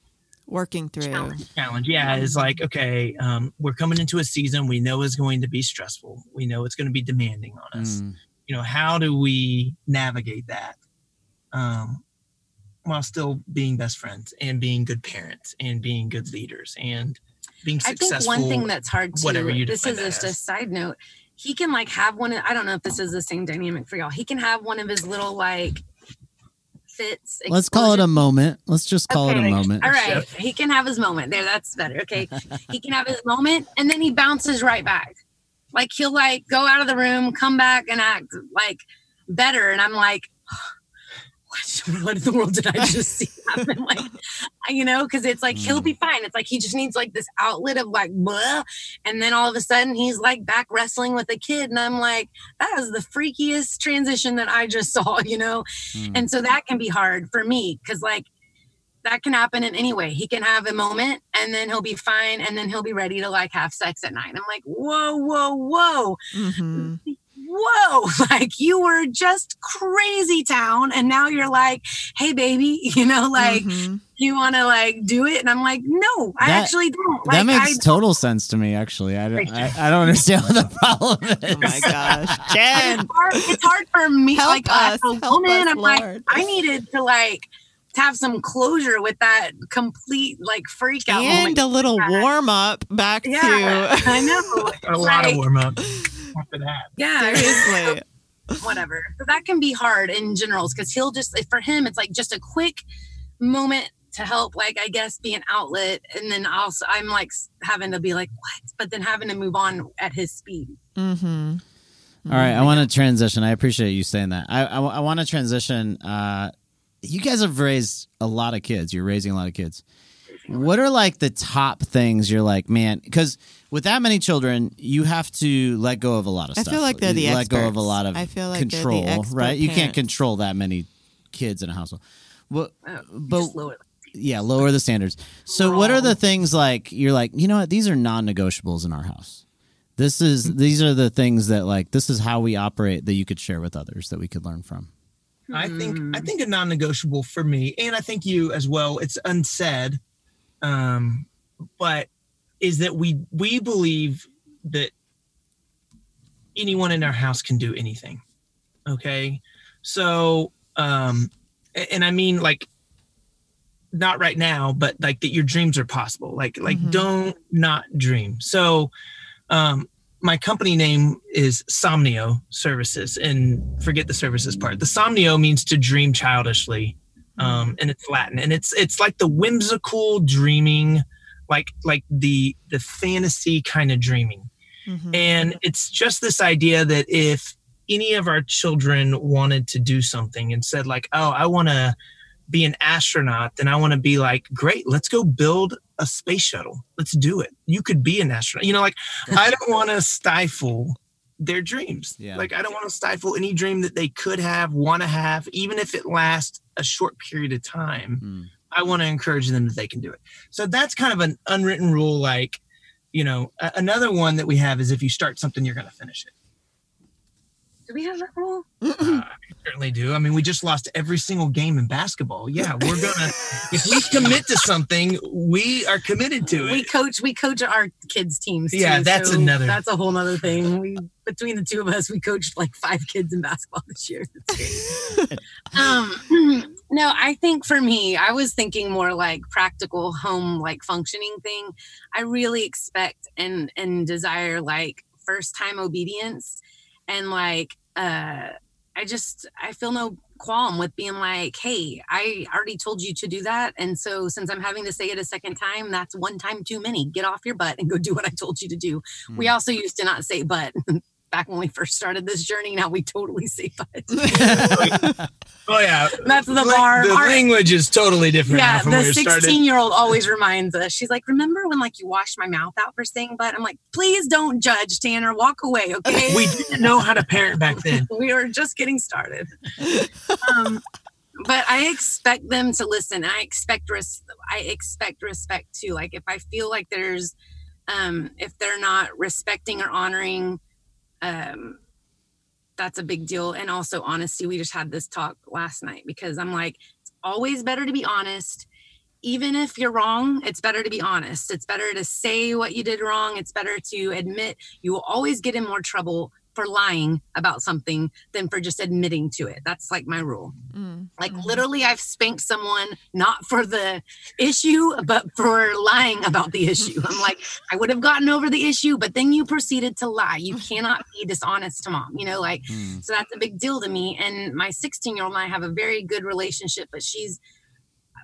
Working through. Challenge. challenge yeah is like okay um, we're coming into a season we know is going to be stressful we know it's going to be demanding on us Mm. you know how do we navigate that um, while still being best friends and being good parents and being good leaders and being I think one thing that's hard to whatever you this is that just a side note. He can like have one. Of, I don't know if this is the same dynamic for y'all. He can have one of his little like fits. Let's call it a moment. Let's just call it a moment. All right, he can have his moment. There, that's better. Okay, he can have his moment, and then he bounces right back. Like he'll like go out of the room, come back, and act like better. And I'm like, what, what in the world did I just see happen? Like, you know, because it's like he'll be fine. It's like he just needs like this outlet of like, blah, and then all of a sudden he's like back wrestling with a kid, and I'm like, that is the freakiest transition that I just saw. You know, Mm. and so that can be hard for me because, like, that can happen in any way. He can have a moment and then he'll be fine and then he'll be ready to like have sex at night. I'm like, whoa, whoa, whoa, hmm whoa. Like, you were just crazy town. And now you're like, hey, baby, you know, like, Mhm. you want to like do it? And I'm like, no, I actually don't. Like, that makes I, total sense to me. Actually, I don't, I, I don't understand what the problem is. Oh my gosh. Jen. it's hard, it's hard for me, Help like, us. as a Help woman. us, I'm like, I needed to like have some closure with that complete like freak out and moment. a little warm up back Yeah, to I know. A lot of warm up after that. Yeah, seriously. whatever. But that can be hard in generals because he'll just for him it's like just a quick moment to help, like I guess, be an outlet, and then also I'm like having to be like what, but then having to move on at his speed. mm-hmm. All right, I want to transition. I appreciate you saying that. I I, want to transition. Uh, you guys have raised a lot of kids. You're raising a lot of kids. What are like the top things you're like, man? Because with that many children, you have to let go of a lot of I stuff. I feel like they're the You let go of a lot of I feel like they're the control, expert right? You can't parents. control that many kids in a household. Well, Oh, but lower yeah, lower the standards. So, what are the things like you're like, you know what? These are non-negotiables in our house. This is these are the things that like this is how we operate that you could share with others that we could learn from. I think Hmm. I think a non-negotiable for me, and I think you as well. It's unsaid, um, but is that we we believe that anyone in our house can do anything. Okay, so um, and I mean like not right now, but like that your dreams are possible. Like like Mhm. don't not dream. So um my company name is Somnio Services, and forget the services part. The Somnio means to dream childishly, um, and it's Latin, and it's it's like the whimsical dreaming, like like the the fantasy kind of dreaming, Mhm. and it's just this idea that if any of our children wanted to do something and said like, oh, I want to be an astronaut, then I want to be like, great, let's go build a space shuttle. Let's do it. You could be an astronaut. You know, like I don't want to stifle their dreams. Yeah. Like I don't want to stifle any dream that they could have, want to have, even if it lasts a short period of time. Hmm. I want to encourage them that they can do it. So that's kind of an unwritten rule. Like, you know, another one that we have is if you start something, you're going to finish it. Do we have that rule? Uh, we certainly do. I mean, we just lost every single game in basketball. Yeah, we're gonna. if we commit to something, we are committed to it. We coach. We coach our kids teams. Yeah, too, that's so another- That's a whole other thing. We between the two of us, we coached like five kids in basketball this year. Um, no, I think for me, I was thinking more like practical home, like functioning thing. I really expect and and desire like first time obedience, and like uh, I just I feel no qualm with being like, hey, I already told you to do that. And so since I'm having to say it a second time, that's one time too many. Get off your butt and go do what I told you to do. We Hmm. also used to not say but back when we first started this journey. Now we totally say but. Oh yeah, That's the bar. The Our- language is totally different. yeah, the where it started. 16 year old always reminds us. She's like, remember when like you washed my mouth out for saying but? I'm like, please don't judge, Tanner. Walk away, okay? We didn't know how to parent back then. we were just getting started. um, but I expect them to listen. I expect res- I expect respect too. Like if I feel like there's, um, if they're not respecting or honoring, um, that's a big deal. And also honesty. We just had this talk last night because I'm like, it's always better to be honest. Even if you're wrong, it's better to be honest. It's better to say what you did wrong. It's better to admit you will always get in more trouble for lying about something than for just admitting to it. That's like my rule. Mm. Like Mhm. literally, I've spanked someone not for the issue, but for lying about the issue. I'm like, I would have gotten over the issue, but then you proceeded to lie. You cannot be dishonest to mom, you know, like, Hmm. so that's a big deal to me. And my 16 year old and I have a very good relationship, but she's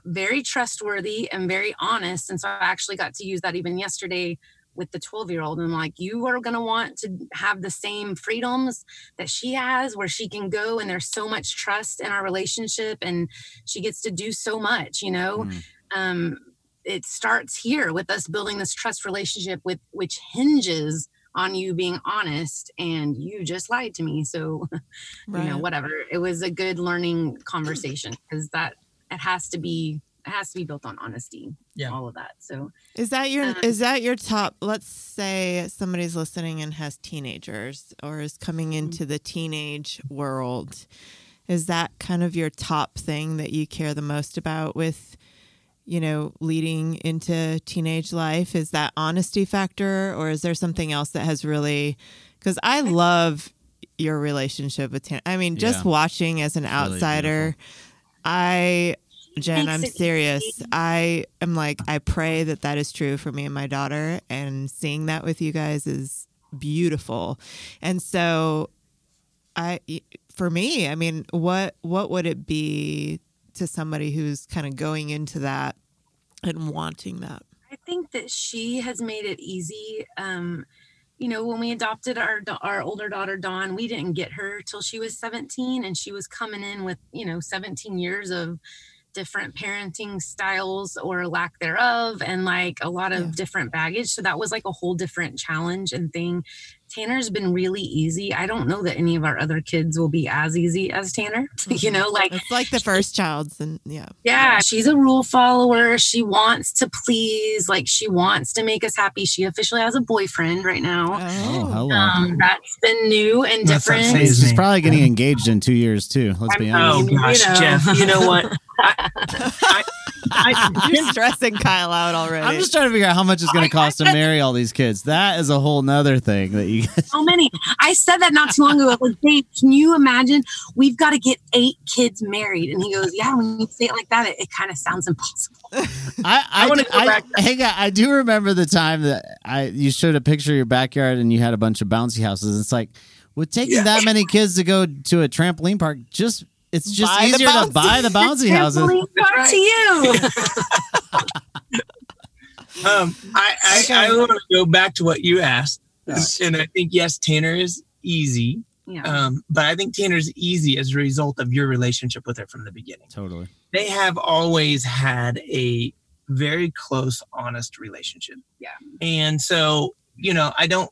very trustworthy and very honest. And so I actually got to use that even yesterday with the 12 year old. And I'm like, you are going to want to have the same freedoms that she has, where she can go and there's so much trust in our relationship and she gets to do so much, you know? Hmm. Um, it starts here with us building this trust relationship with which hinges on you being honest and you just lied to me so you know whatever it was a good learning conversation because that it has to be it has to be built on honesty Yeah. all of that so Is that your Um, is that your top? Let's say somebody's listening and has teenagers or is coming Mm-hmm. into the teenage world. Is that kind of your top thing that you care the most about with, you know, leading into teenage life? Is that honesty factor, or is there something else that has really? Because I love your relationship with Tan. I mean, just Yeah. watching as an really outsider, I Jen, I'm serious. I am like, I pray that that is true for me and my daughter. And seeing that with you guys is beautiful. And so, I, for me, I mean, what what would it be to somebody who's kind of going into that and wanting that? I think that she has made it easy. Um, you know, when we adopted our our older daughter Dawn, we didn't get her till she was 17, and she was coming in with you know 17 years of different parenting styles or lack thereof, and like a lot of Yeah. different baggage. So that was like a whole different challenge and thing. Tanner's been really easy. I don't know that any of our other kids will be as easy as Tanner. you know, like It's like the first child's, and yeah, yeah, she's a rule follower. She wants to please, like she wants to make us happy. She officially has a boyfriend right now. Oh, hello. Um, that's been new and different. She's probably getting engaged in two years too. Let's be I'm- honest. Oh gosh, You know. Jeff. You know what? I, I, I, you're stressing Kyle out already. I'm just trying to figure out how much it's going to cost to marry all these kids. That is a whole nother thing that you guys. So many. I said that not too long ago. Like, Dave, can you imagine? We've got to get eight kids married. And he goes, Yeah, when you say it like that, it, it kind of sounds impossible. I I, I wanna do- go I- Hey, guy, I do remember the time that I you showed a picture of your backyard and you had a bunch of bouncy houses. It's like with taking Yeah. that many kids to go to a trampoline park, just it's just Buy easier to buy the bouncy houses. Trampoline park to you. um, I, I, Okay. I want to go back to what you asked, Yeah. and I think yes, Tanner is easy, Yeah. um, but I think Tanner's easy as a result of your relationship with her from the beginning. Totally. They have always had a very close, honest relationship. Yeah. and so you know, I don't.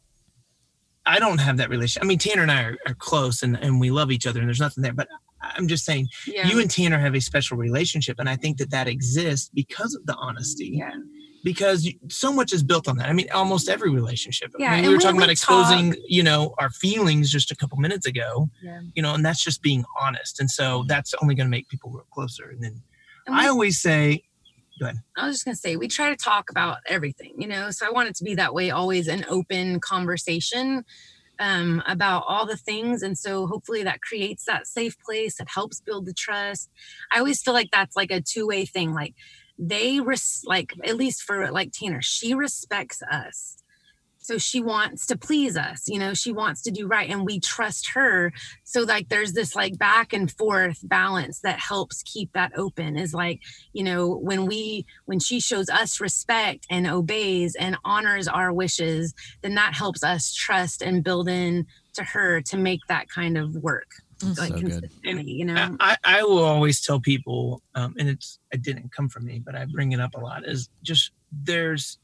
I don't have that relationship. I mean, Tanner and I are, are close and, and we love each other and there's nothing there. But I'm just saying, yeah. you and Tanner have a special relationship. And I think that that exists because of the honesty. yeah. because so much is built on that. I mean, almost every relationship. I Yeah, mean, and we were we talking about would exposing, you know, our feelings just a couple minutes ago. Yeah. You know, and that's just being honest. And so that's only going to make people grow closer. And then And we- I always say, go ahead. I was just gonna say we try to talk about everything, you know. So I want it to be that way, always an open conversation um, about all the things, and so hopefully that creates that safe place. It helps build the trust. I always feel like that's like a two way thing. Like they res- like at least for like Tanner, she respects us. So she wants to please us, you know, she wants to do right and we trust her. So like there's this like back and forth balance that helps keep that open is like, you know, when we when she shows us respect and obeys and honors our wishes, then that helps us trust and build in to her to make that kind of work. Like So good. consistently, you know. I, I will always tell people, um, and it's it didn't come from me, but I bring it up a lot. Is just there's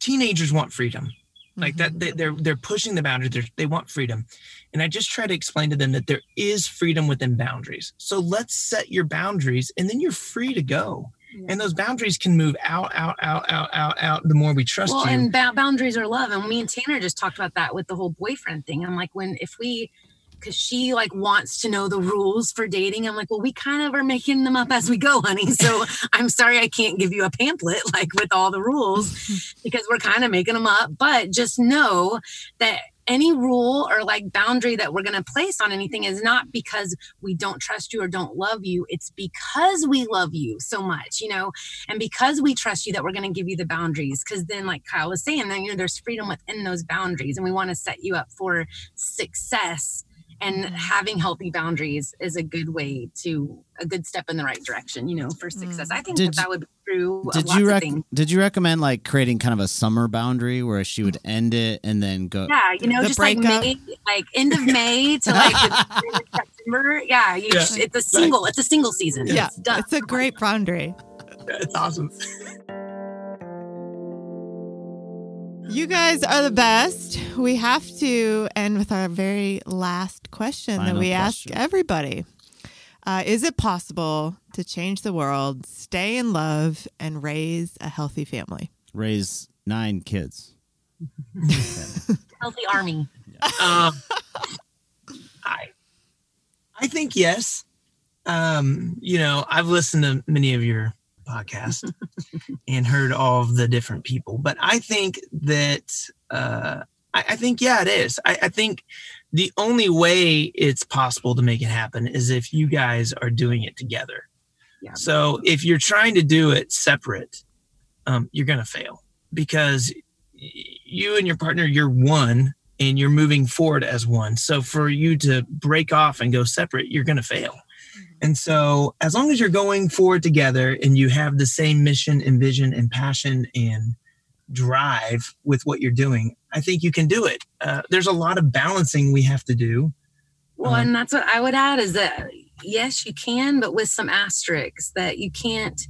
teenagers want freedom, like that. Mm-hmm. They, they're they're pushing the boundaries. They're, they want freedom, and I just try to explain to them that there is freedom within boundaries. So let's set your boundaries, and then you're free to go. And those boundaries can move out, out, out, out, out, out. The more we trust well, you, and ba- boundaries are love. And me and Tanner just talked about that with the whole boyfriend thing. I'm like, when if we, because she like wants to know the rules for dating. I'm like, well, we kind of are making them up as we go, honey. So I'm sorry I can't give you a pamphlet like with all the rules because we're kind of making them up. But just know that any rule or like boundary that we're going to place on anything is not because we don't trust you or don't love you. It's because we love you so much, you know, and because we trust you that we're going to give you the boundaries. Because then, like Kyle was saying, then you know, there's freedom within those boundaries, and we want to set you up for success. And mm-hmm. having healthy boundaries is a good way to a good step in the right direction, you know, for success. I mm. think Did that that would be true. Did you rec- Did you recommend like creating kind of a summer boundary where she would mm-hmm. end it and then go? Yeah, you know, The just like. May, like end of May to like the September. Yeah, you Yeah. just- it's a single. It's a single season. Yeah, it's done. it's a great boundary. it's awesome. You guys are the best. We have to end with our very last question that we question. ask everybody. Uh, is it possible to change the world, stay in love, and raise a healthy family? Raise nine kids. Healthy army. um, I I think yes. Um, you know, I've listened to many of your podcasts and heard all of the different people, but I think that uh, I, I think yeah, it is. I, I think the only way it's possible to make it happen is if you guys are doing it together. Yeah. So if you're trying to do it separate, um, you're going to fail because you and your partner, you're one and you're moving forward as one. So for you to break off and go separate, you're going to fail. And so as long as you're going forward together and you have the same mission and vision and passion and drive with what you're doing, I think you can do it. Uh, there's a lot of balancing we have to do. Well, Um, and that's what I would add is that yes, you can, but with some asterisks that you can't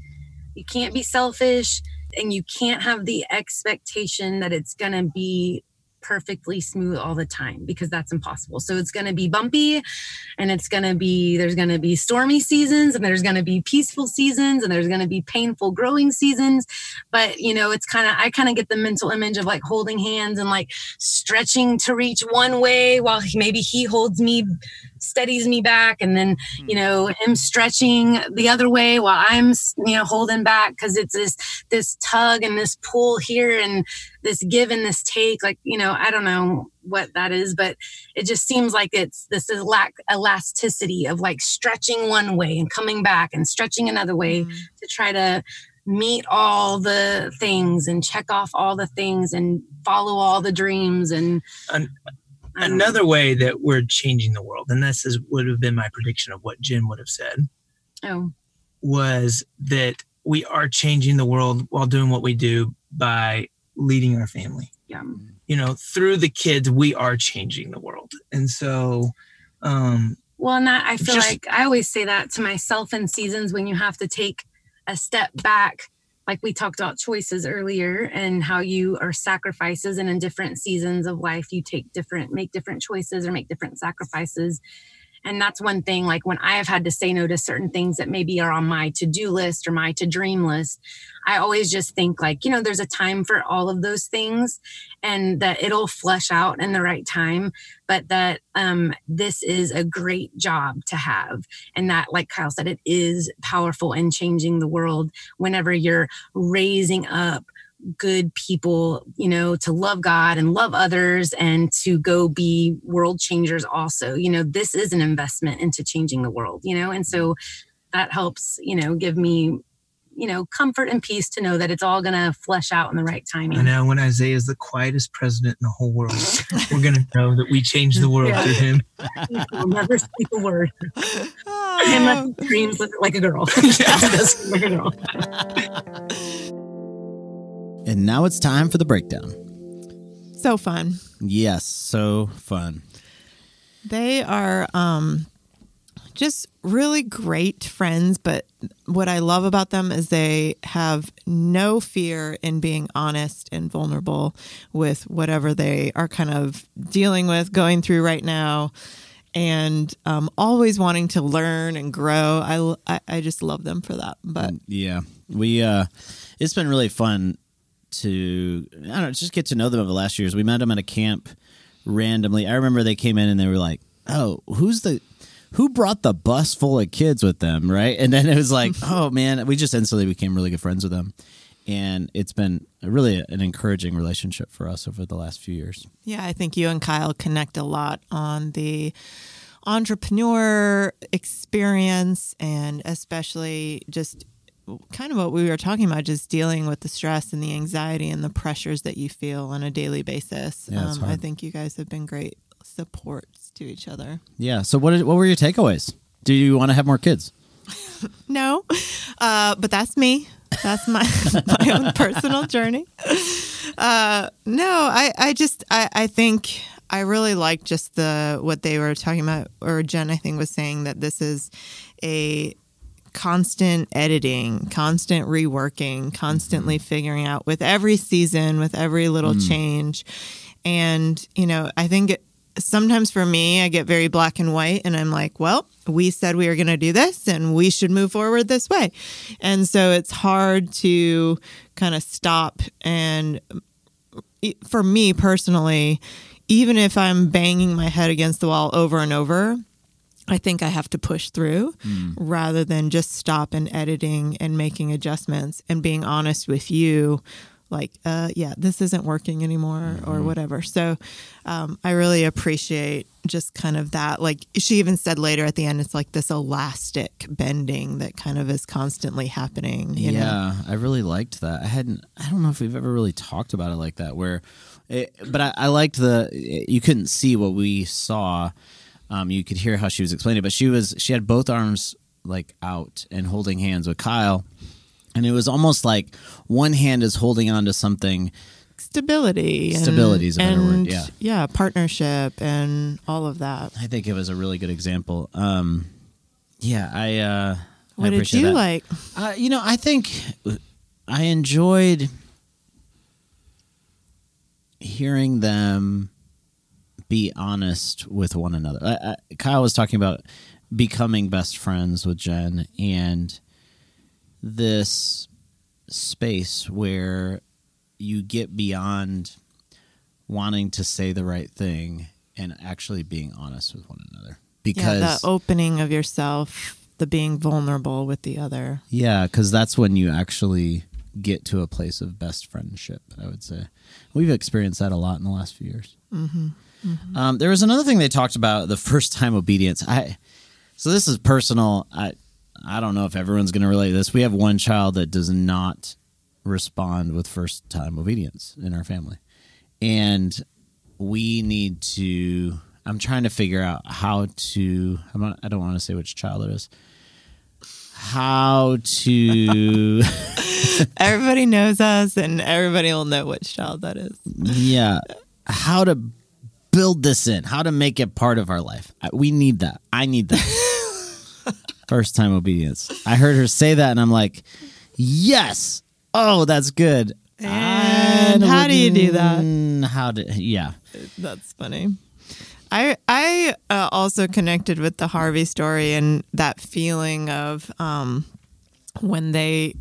you can't be selfish and you can't have the expectation that it's going to be perfectly smooth all the time because that's impossible. So it's going to be bumpy and it's going to be there's going to be stormy seasons and there's going to be peaceful seasons and there's going to be painful growing seasons, but you know, it's kind of I kind of get the mental image of like holding hands and like stretching to reach one way while maybe he holds me steadies me back and then you know him stretching the other way while i'm you know holding back because it's this this tug and this pull here and this give and this take like you know i don't know what that is but it just seems like it's this is lack elasticity of like stretching one way and coming back and stretching another way Mm. to try to meet all the things and check off all the things and follow all the dreams and An- I don't know. Another way that we're changing the world, and this is would have been my prediction of what Jen would have said, oh was that we are changing the world while doing what we do by leading our family. yeah You know, through the kids, we are changing the world. And so, um, Well, and that I feel Just- like I always say that to myself in seasons when you have to take a step back, like we talked about choices earlier and how you are sacrifices, and in different seasons of life, you take different, make different choices or make different sacrifices. And that's one thing, like when I have had to say no to certain things that maybe are on my to do list or my to dream list, I always just think, like, you know, there's a time for all of those things and that it'll flush out in the right time but that um, this is a great job to have. And that, like Kyle said, it is powerful in changing the world whenever you're raising up good people, you know, to love God and love others and to go be world changers also. You know, this is an investment into changing the world, you know, and so that helps, you know, give me. You know, comfort and peace to know that it's all going to flesh out in the right timing. I know when Isaiah is the quietest president in the whole world, we're going to know that we changed the world Yeah. through him. I'll never speak a word. Oh. Unless he screams like- like a girl. Yeah. Like a girl. And now it's time for the breakdown. so fun. Yes, so fun. They are um, just really great friends, but what I love about them is they have no fear in being honest and vulnerable with whatever they are kind of dealing with, going through right now, and um, always wanting to learn and grow. I, I, I just love them for that. But Yeah, we. uh It's been really fun to I don't know, just get to know them over the last years. We met them at a camp randomly. I remember they came in and they were like, "Oh, who's the." Who brought the bus full of kids with them, right? And then it was like, oh man, we just instantly became really good friends with them, and it's been really an encouraging relationship for us over the last few years. Yeah, I think you and Kyle connect a lot on the entrepreneur experience and especially just kind of what we were talking about just dealing with the stress and the anxiety and the pressures that you feel on a daily basis. Yeah, um, I think you guys have been great supports to each other. Yeah. So what? Did, what were your takeaways? Do you want to have more kids? No, uh, but that's me. That's my my own personal journey. Uh, no, I I just I I think I really like just the what they were talking about, or Jen I think was saying that this is a constant editing, constant reworking, constantly mm-hmm. figuring out with every season, with every little mm. change. And, you know, I think it, sometimes for me, I get very black and white and I'm like, well, we said we were going to do this and we should move forward this way. And so it's hard to kind of stop. And for me personally, even if I'm banging my head against the wall over and over, I think I have to push through rather than just stop and editing and making adjustments and being honest with you like, uh, yeah, this isn't working anymore or whatever. So um, I really appreciate just kind of that. Like she even said later at the end, it's like this elastic bending that kind of is constantly happening. You know? yeah, I really liked that. I hadn't. I don't know if we've ever really talked about it like that. Where, it, but I, I liked the. You couldn't see what we saw. Um, you could hear how she was explaining, it, but she was she had both arms like out and holding hands with Kyle, and it was almost like one hand is holding on to something. Stability. and- Stability is a better word, and, yeah. Yeah, partnership and all of that. I think it was a really good example. Um, yeah, I. Uh, I What did you that. like? Uh, you know, I think I enjoyed hearing them be honest with one another. I, I, Kyle was talking about becoming best friends with Jen and this space where you get beyond wanting to say the right thing and actually being honest with one another. Because yeah, the opening of yourself, the being vulnerable with the other. Yeah, because that's when you actually get to a place of best friendship. I would say we've experienced that a lot in the last few years. Um, there was another thing they talked about the first time obedience. I so this is personal. I I don't know if everyone's going to relate to this. We have one child that does not respond with first time obedience in our family, and we need to. I'm trying to figure out how to. I'm not, I don't want to say which child it is. How to. Everybody knows us, and everybody will know which child that is. yeah how to build this in how to make it part of our life we need that i need that first time obedience i heard her say that and i'm like yes oh that's good And I how do you do that? how to yeah That's funny. I I uh, also connected with the Harvey story and that feeling of um, when they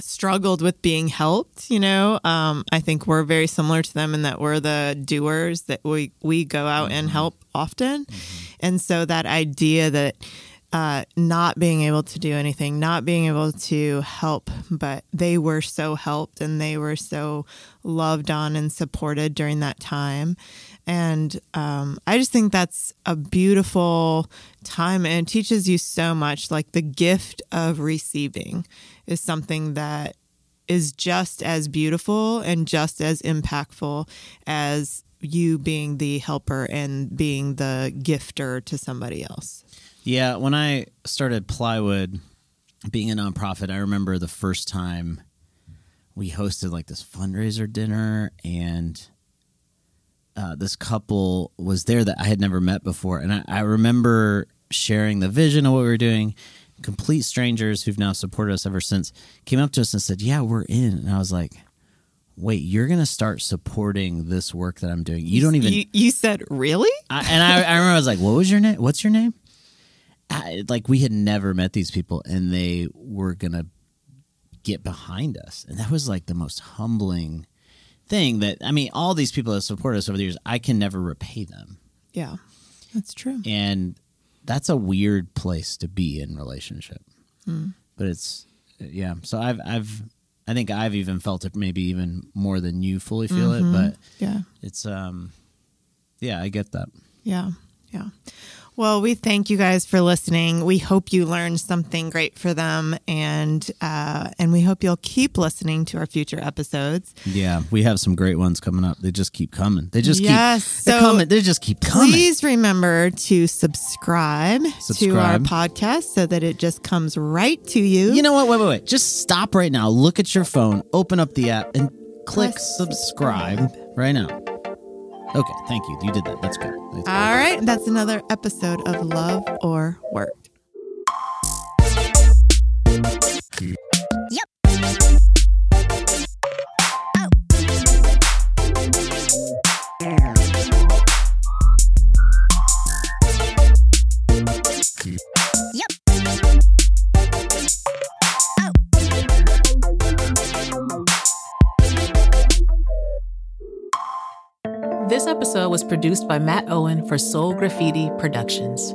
struggled with being helped. You know, um, I think we're very similar to them in that we're the doers that we we go out and help often, and so that idea that. Uh, not being able to do anything, not being able to help, but they were so helped and they were so loved on and supported during that time. And um, I just think that's a beautiful time and teaches you so much. Like the gift of receiving is something that is just as beautiful and just as impactful as you being the helper and being the gifter to somebody else. Yeah, when I started Plywood, being a nonprofit, I remember the first time we hosted like this fundraiser dinner, and uh, this couple was there that I had never met before, and I, I remember sharing the vision of what we were doing. Complete strangers who've now supported us ever since came up to us and said, "Yeah, we're in," and I was like. Wait, you're gonna start supporting this work that I'm doing. You don't even You, you said, really? I, and I, I remember I was like, "What was your name? What's your name?" I, like we had never met these people, and they were gonna get behind us, and that was like the most humbling thing. That I mean, all these people that support us over the years, I can never repay them, Yeah, that's true. and that's a weird place to be in relationship. But it's yeah. So I've I've I think I've even felt it maybe even more than you fully feel it, but Yeah. it's um yeah, I get that. Yeah. Yeah. Well, we thank you guys for listening. We hope you learned something great for them, and uh, and we hope you'll keep listening to our future episodes. Yeah, we have some great ones coming up. They just keep coming. They just Yes, keep so coming. They just keep coming. Please remember to subscribe, to our podcast so that it just comes right to you. You know what? Wait, wait, wait. Just stop right now. Look at your phone. Open up the app and click Press subscribe right now. Okay, thank you. You did that. That's good. That's good. All right, that's another episode of Love or Work. This episode was produced by Matt Owen for Soul Graffiti Productions.